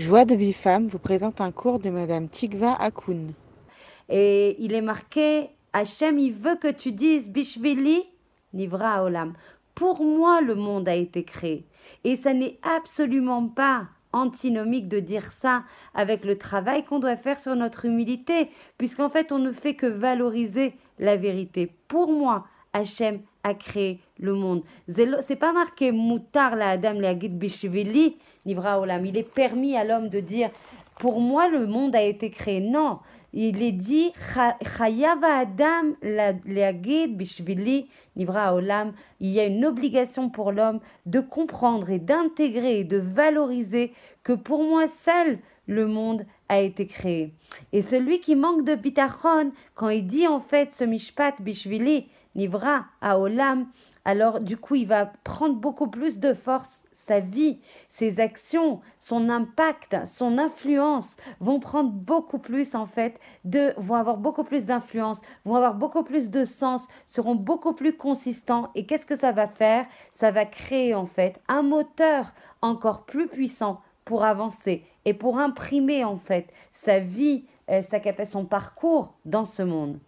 Joie de Bifam vous présente un cours de Madame Tikva Akoun. Et il est marqué Hachem, il veut que tu dises Bishvili Nivra Olam. Pour moi, le monde a été créé. Et ça n'est absolument pas antinomique de dire ça avec le travail qu'on doit faire sur notre humilité, puisqu'en fait, on ne fait que valoriser la vérité. Pour moi, Hachem a créé le monde. C'est pas marqué Moutar la Adam Bishvili Nivra Olam. Il est permis à l'homme de dire pour moi le monde a été créé. Non, il est dit Chayava Adam Bishvili Nivra Olam. Il y a une obligation pour l'homme de comprendre et d'intégrer et de valoriser que pour moi seul le monde a été créé. Et celui qui manque de bitachon, quand il dit en fait ce mishpat bishvili, nivra à olam, alors du coup il va prendre beaucoup plus de force, sa vie, ses actions, son impact, son influence vont prendre beaucoup plus en fait de vont avoir beaucoup plus d'influence, vont avoir beaucoup plus de sens, seront beaucoup plus consistants. Et qu'est-ce que ça va faire? Ça va créer en fait un moteur encore plus puissant pour avancer et pour imprimer en fait sa vie, euh, sa capacité, son parcours dans ce monde.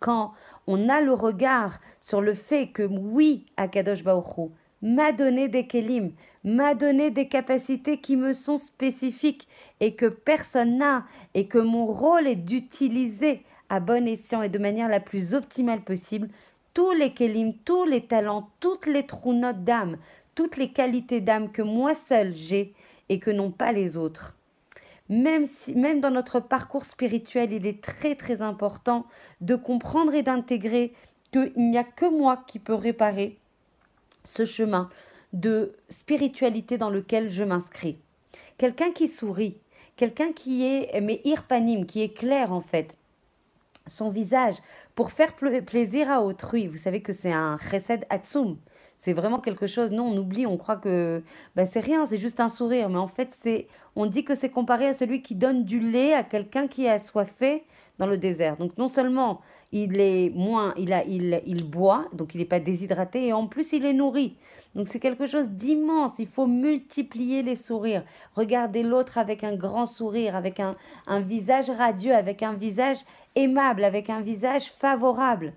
Quand on a le regard sur le fait que oui, Akadosh Baruch m'a donné des kelim, m'a donné des capacités qui me sont spécifiques et que personne n'a, et que mon rôle est d'utiliser à bon escient et de manière la plus optimale possible tous les kelim, tous les talents, toutes les trous notes d'âme, toutes les qualités d'âme que moi seul j'ai et que n'ont pas les autres même, si, même dans notre parcours spirituel, il est très très important de comprendre et d'intégrer qu'il n'y a que moi qui peux réparer ce chemin de spiritualité dans lequel je m'inscris. Quelqu'un qui sourit, quelqu'un qui est, mais irpanim, qui est clair en fait, son visage pour faire plaisir à autrui. Vous savez que c'est un chesed atsum. C'est vraiment quelque chose. Non, on oublie, on croit que bah, c'est rien, c'est juste un sourire. Mais en fait, c'est, on dit que c'est comparé à celui qui donne du lait à quelqu'un qui est assoiffé dans le désert. Donc non seulement il est moins, il, a, il, il boit, donc il n'est pas déshydraté, et en plus il est nourri. Donc c'est quelque chose d'immense, il faut multiplier les sourires. Regardez l'autre avec un grand sourire, avec un, un visage radieux, avec un visage aimable, avec un visage favorable.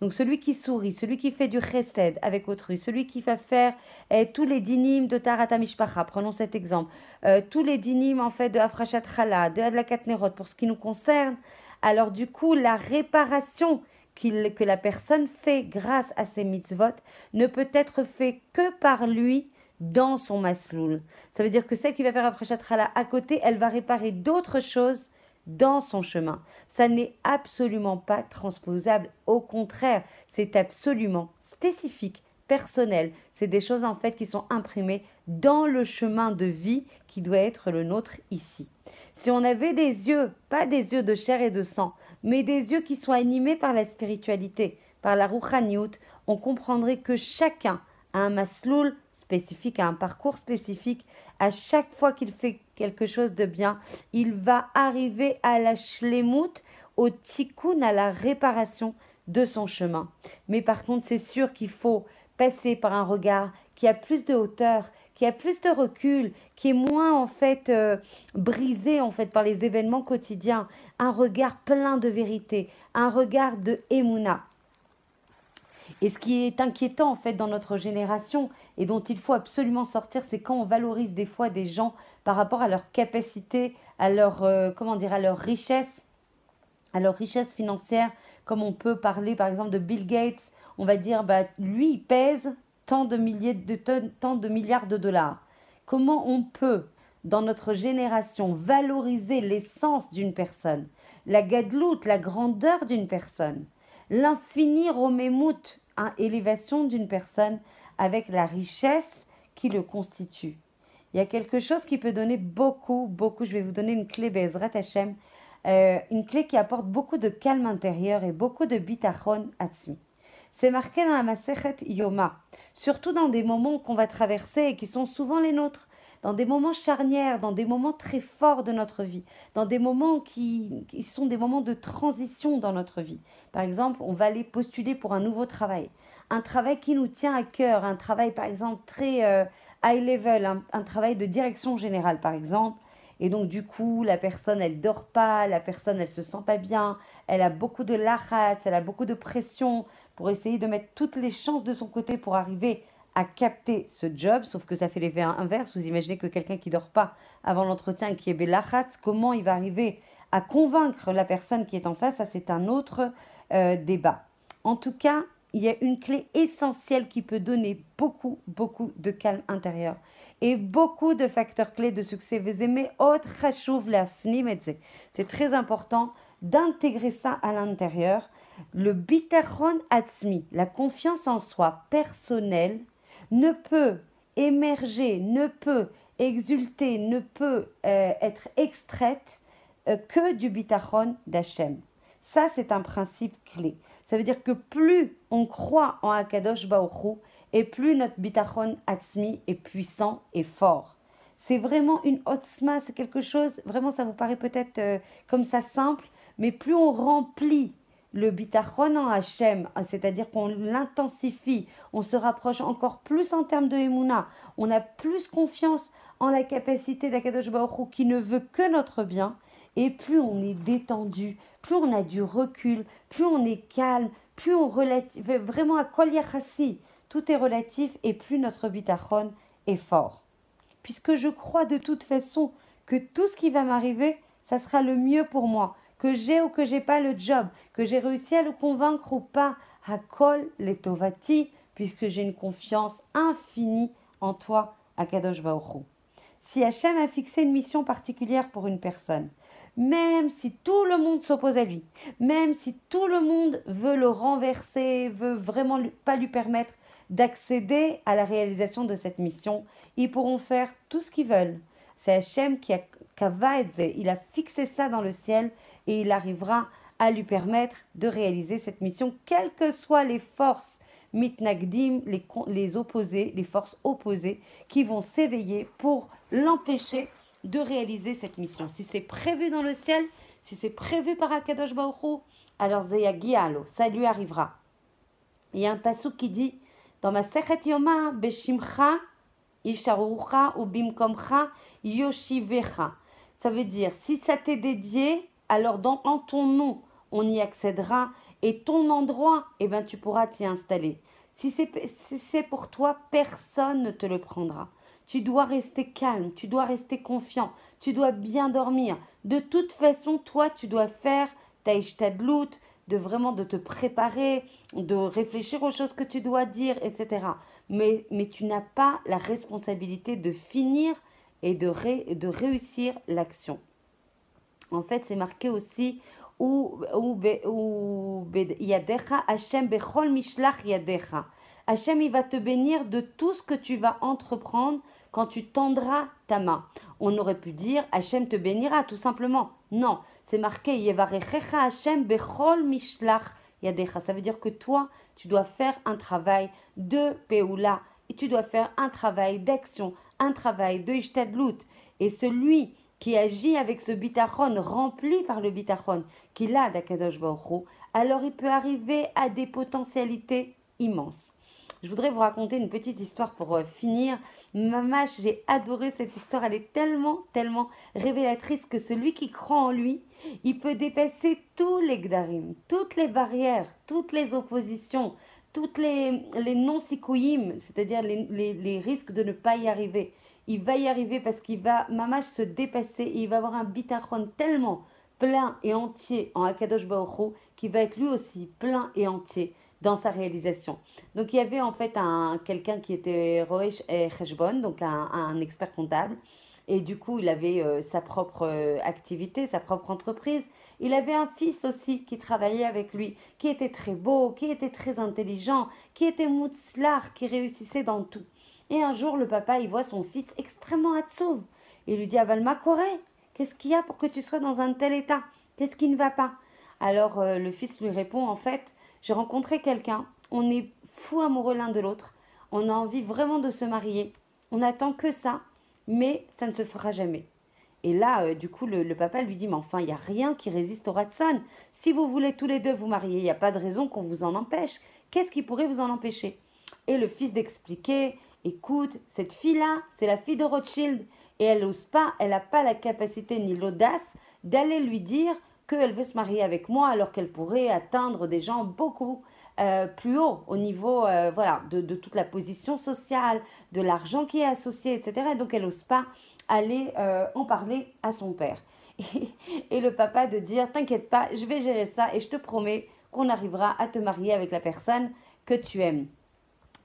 Donc celui qui sourit, celui qui fait du chesed avec autrui, celui qui va faire eh, tous les dynimes de Tarata Mishpacha, prenons cet exemple, euh, tous les dynimes en fait de Afrashat Chala, de Adlakat Nerot pour ce qui nous concerne, alors du coup la réparation que la personne fait grâce à ces mitzvot ne peut être fait que par lui dans son masloul. Ça veut dire que celle qui va faire Afrashat Chala à côté, elle va réparer d'autres choses dans son chemin. Ça n'est absolument pas transposable. Au contraire, c'est absolument spécifique, personnel. C'est des choses en fait qui sont imprimées dans le chemin de vie qui doit être le nôtre ici. Si on avait des yeux, pas des yeux de chair et de sang, mais des yeux qui sont animés par la spiritualité, par la rouchaniout, on comprendrait que chacun a un masloul spécifique, a un parcours spécifique. À chaque fois qu'il fait quelque chose de bien, il va arriver à la shlemut, au tikkun, à la réparation de son chemin. Mais par contre, c'est sûr qu'il faut passer par un regard qui a plus de hauteur, qui a plus de recul, qui est moins en fait euh, brisé en fait par les événements quotidiens, un regard plein de vérité, un regard de émouna. Et ce qui est inquiétant en fait dans notre génération et dont il faut absolument sortir, c'est quand on valorise des fois des gens par rapport à leur capacité, à leur euh, comment dire, à leur richesse, à leur richesse financière, comme on peut parler par exemple de Bill Gates, on va dire bah lui il pèse tant de milliers de tant de milliards de dollars. Comment on peut dans notre génération valoriser l'essence d'une personne, la gadloute, la grandeur d'une personne, l'infini romémout élévation d'une personne avec la richesse qui le constitue. Il y a quelque chose qui peut donner beaucoup, beaucoup. Je vais vous donner une clé Bezrat Hashem, euh, une clé qui apporte beaucoup de calme intérieur et beaucoup de bitachon atzmi. C'est marqué dans la Masechet Yoma, surtout dans des moments qu'on va traverser et qui sont souvent les nôtres dans des moments charnières, dans des moments très forts de notre vie, dans des moments qui, sont des moments de transition dans notre vie. Par exemple, on va aller postuler pour un nouveau travail, un travail qui nous tient à cœur, un travail par exemple très euh, high level, un, travail de direction générale par exemple. Et donc du coup, la personne, elle dort pas, la personne, elle se sent pas bien, elle a beaucoup de lachat, elle a beaucoup de pression pour essayer de mettre toutes les chances de son côté pour arriver à capter ce job, sauf que ça fait l'effet inverse. Vous imaginez que quelqu'un qui dort pas avant l'entretien, qui est belachat, comment il va arriver à convaincre la personne qui est en face? Ça, c'est un autre euh, débat. En tout cas, il y a une clé essentielle qui peut donner beaucoup, beaucoup de calme intérieur et beaucoup de facteurs clés de succès. C'est très important d'intégrer ça à l'intérieur. Le bitachon atzmi, la confiance en soi personnelle, ne peut émerger, ne peut exulter, ne peut euh, être extraite euh, que du bitachon d'Hachem. Ça, c'est un principe clé. Ça veut dire que plus on croit en Akadosh Baoru, et plus notre bitachon atzmi est puissant et fort. C'est vraiment une otzma, c'est quelque chose, vraiment ça vous paraît peut-être euh, comme ça simple, mais plus on remplit le bitachon en Hachem, c'est-à-dire qu'on l'intensifie, on se rapproche encore plus en termes de Emouna, on a plus confiance en la capacité d'Akadosh Baruch qui ne veut que notre bien, et plus on est détendu, plus on a du recul, plus on est calme, plus on relative, vraiment à Kol tout est relatif et plus notre bitachon est fort. Puisque je crois de toute façon que tout ce qui va m'arriver, ça sera le mieux pour moi, que j'ai ou que j'ai pas le job, que j'ai réussi à le convaincre ou pas, à Kol Letovati, puisque j'ai une confiance infinie en toi, Akadosh Baruch Si Hachem a fixé une mission particulière pour une personne, même si tout le monde s'oppose à lui, même si tout le monde veut le renverser, veut vraiment pas lui permettre d'accéder à la réalisation de cette mission, ils pourront faire tout ce qu'ils veulent. C'est Hachem qui a il a fixé ça dans le ciel et il arrivera à lui permettre de réaliser cette mission, quelles que soient les forces mitnagdim, les, les opposés, les forces opposées qui vont s'éveiller pour l'empêcher de réaliser cette mission. Si c'est prévu dans le ciel, si c'est prévu par Akadosh Baruch alors Zeyagialo, ça lui arrivera. Il y a un passou qui dit dans ma Sechet Yoma, Beshimcha, Isharucha ou Bimkomcha, Yoshivecha. Ça veut dire, si ça t'est dédié, alors dans, en ton nom, on y accédera et ton endroit, eh ben, tu pourras t'y installer. Si c'est pour toi, personne ne te le prendra. Tu dois rester calme, tu dois rester confiant, tu dois bien dormir. De toute façon, toi, tu dois faire ta ishtadlout, de vraiment de te préparer, de réfléchir aux choses que tu dois dire, etc. Mais, mais tu n'as pas la responsabilité de finir et de, de réussir l'action. En fait, c'est marqué aussi. Hashem, il va te bénir de tout ce que tu vas entreprendre quand tu tendras ta main. On aurait pu dire Hachem te bénira, tout simplement. Non, c'est marqué Hashem bechol mishlach yadecha. Ça veut dire que toi, tu dois faire un travail de peula et tu dois faire un travail d'action, un travail de ishtadlut. Et celui qui agit avec ce bitachon rempli par le bitachon qu'il a d'Akadosh Baruch alors il peut arriver à des potentialités immenses. Je voudrais vous raconter une petite histoire pour euh, finir. Mamash, j'ai adoré cette histoire. Elle est tellement, tellement révélatrice que celui qui croit en lui, il peut dépasser tous les gdarim, toutes les barrières, toutes les oppositions, toutes les, les non-sikouyim, c'est-à-dire les, les, les, risques de ne pas y arriver. Il va y arriver parce qu'il va, Mamash, se dépasser et il va avoir un bitachon tellement plein et entier en Akadosh Baruch qui va être lui aussi plein et entier dans sa réalisation. Donc il y avait en fait un quelqu'un qui était Roesh Heshbon, donc un, un, expert comptable. Et du coup, il avait euh, sa propre euh, activité, sa propre entreprise. Il avait un fils aussi qui travaillait avec lui, qui était très beau, qui était très intelligent, qui était moutzlar, qui réussissait dans tout. Et un jour, le papa, il voit son fils extrêmement atsouv. Il lui dit, Avalma Corée, qu'est-ce qu'il y a pour que tu sois dans un tel état? Qu'est-ce qui ne va pas? Alors euh, le fils lui répond, en fait, j'ai rencontré quelqu'un, on est fou amoureux l'un de l'autre, on a envie vraiment de se marier, on attend que ça, mais ça ne se fera jamais. Et là, euh, du coup, le, papa lui dit, mais enfin, il n'y a rien qui résiste au Ratsan. Si vous voulez tous les deux vous marier, il n'y a pas de raison qu'on vous en empêche. Qu'est-ce qui pourrait vous en empêcher? Et le fils d'expliquer, écoute, cette fille-là, c'est la fille de Rothschild et elle n'ose pas, elle n'a pas la capacité ni l'audace d'aller lui dire qu'elle veut se marier avec moi alors qu'elle pourrait atteindre des gens beaucoup euh, plus haut au niveau euh, voilà, de, toute la position sociale, de l'argent qui est associé, etc. donc elle n'ose pas aller euh, en parler à son père. Et, le papa de dire, t'inquiète pas, je vais gérer ça et je te promets qu'on arrivera à te marier avec la personne que tu aimes.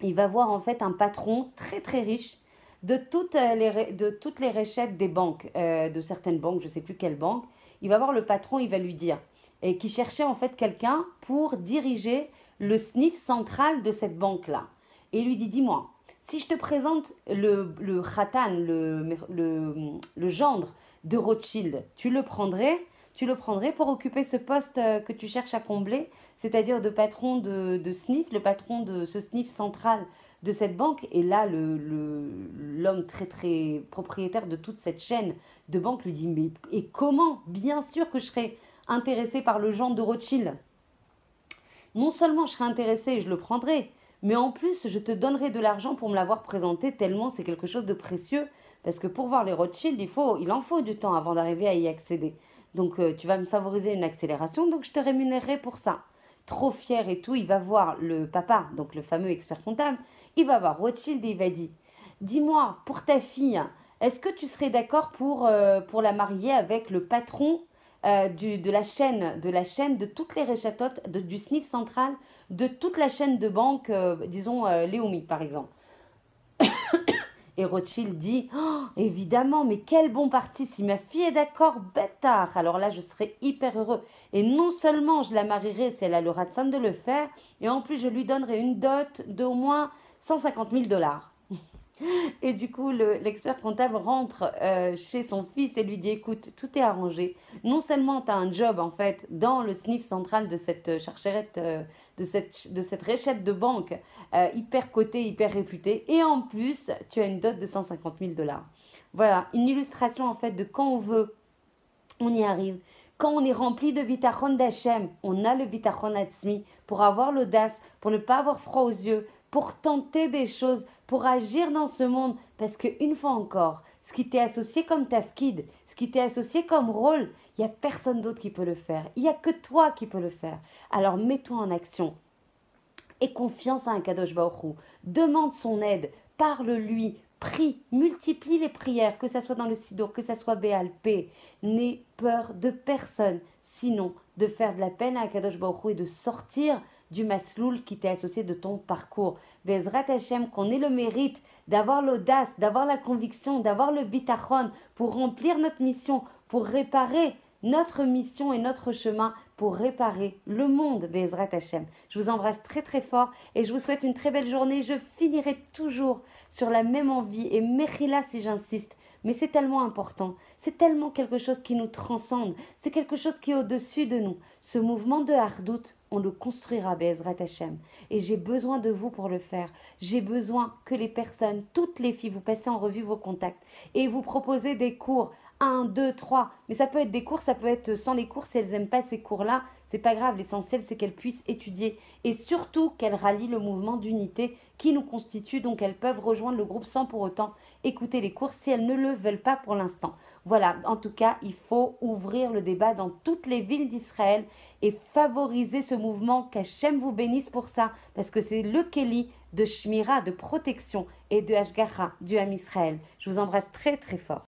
Il va voir en fait un patron très très riche de toutes les, de toutes les des banques, de certaines banques, je ne sais plus quelle banque, il va voir le patron, il va lui dire, et qui cherchait en fait quelqu'un pour diriger le sniff central de cette banque-là. Et il lui dit, dis-moi, si je te présente le, le khatan, le, le, gendre de Rothschild, tu le prendrais tu le prendrais pour occuper ce poste euh, que tu cherches à combler, c'est-à-dire de patron de, de, SNIF, le patron de ce SNIF central de cette banque. Et là, l'homme très très propriétaire de toute cette chaîne de banques lui dit, mais et comment Bien sûr que je serais intéressé par le genre de Rothschild. Non seulement je serais intéressé et je le prendrais, mais en plus je te donnerai de l'argent pour me l'avoir présenté tellement c'est quelque chose de précieux. Parce que pour voir les Rothschild, il, faut, il en faut du temps avant d'arriver à y accéder. Donc euh, tu vas me favoriser une accélération, donc je te rémunérerai pour ça. Trop fier et tout, il va voir le papa, donc le fameux expert comptable, il va voir Rothschild et il va dire, dis-moi, pour ta fille, est-ce que tu serais d'accord pour, euh, pour la marier avec le patron euh, du, de, la chaîne, de la chaîne de toutes les réchatotes, du SNIF central, de toute la chaîne de banque, disons Léomi par exemple? Et Rothschild dit oh, Évidemment, mais quel bon parti Si ma fille est d'accord, bêtard Alors là, je serai hyper heureux. Et non seulement je la marierai si elle a le ratson de le faire, et en plus, je lui donnerai une dot d'au moins 150 000 dollars. Et du coup, l'expert comptable rentre euh, chez son fils et lui dit écoute, tout est arrangé. Non seulement tu as un job en fait dans le sniff central de cette euh, chercherette, euh, de, cette, de cette de banque hyper cotée, hyper réputée, et en plus, tu as une dot de 150 000 dollars. Voilà, une illustration en fait de quand on veut, on y arrive. Quand on est rempli de bitachon d'Hachem, on a le bitachon atzmi pour avoir l'audace, pour ne pas avoir froid aux yeux, pour tenter des choses, pour agir dans ce monde. Parce que une fois encore, ce qui t'est associé comme tafkid, ce qui t'est associé comme rôle, il n'y a personne d'autre qui peut le faire. Il n'y a que toi qui peux le faire. Alors mets-toi en action. Et confiance à un Kadosh Demande son aide. Parle-lui. Prie. Multiplie les prières, que ce soit dans le Sidour, que ce soit BLP. N'aie peur de personne. Sinon, de faire de la peine à Akadosh Baruch et de sortir du masloul qui t'est associé de ton parcours. Bezrat Hashem, qu'on ait le mérite d'avoir l'audace, d'avoir la conviction, d'avoir le bitachon pour remplir notre mission, pour réparer notre mission et notre chemin pour réparer le monde, Bezrat Hashem. Je vous embrasse très très fort et je vous souhaite une très belle journée. Je finirai toujours sur la même envie et Mechila si j'insiste mais c'est tellement important, c'est tellement quelque chose qui nous transcende, c'est quelque chose qui est au-dessus de nous. Ce mouvement de Hardout, on le construira, Bezrat Hashem. Et j'ai besoin de vous pour le faire. J'ai besoin que les personnes, toutes les filles, vous passez en revue vos contacts et vous proposez des cours 1, 2, 3. Mais ça peut être des cours, ça peut être sans les cours si elles n'aiment pas ces cours-là. C'est pas grave, l'essentiel c'est qu'elles puissent étudier et surtout qu'elles rallient le mouvement d'unité qui nous constitue. Donc elles peuvent rejoindre le groupe sans pour autant écouter les cours si elles ne le veulent pas pour l'instant. Voilà, en tout cas, il faut ouvrir le débat dans toutes les villes d'Israël et favoriser ce mouvement. Qu'Hachem vous bénisse pour ça parce que c'est le Kelly de Shmira, de protection et de Hashgacha du Ham Israël. Je vous embrasse très très fort.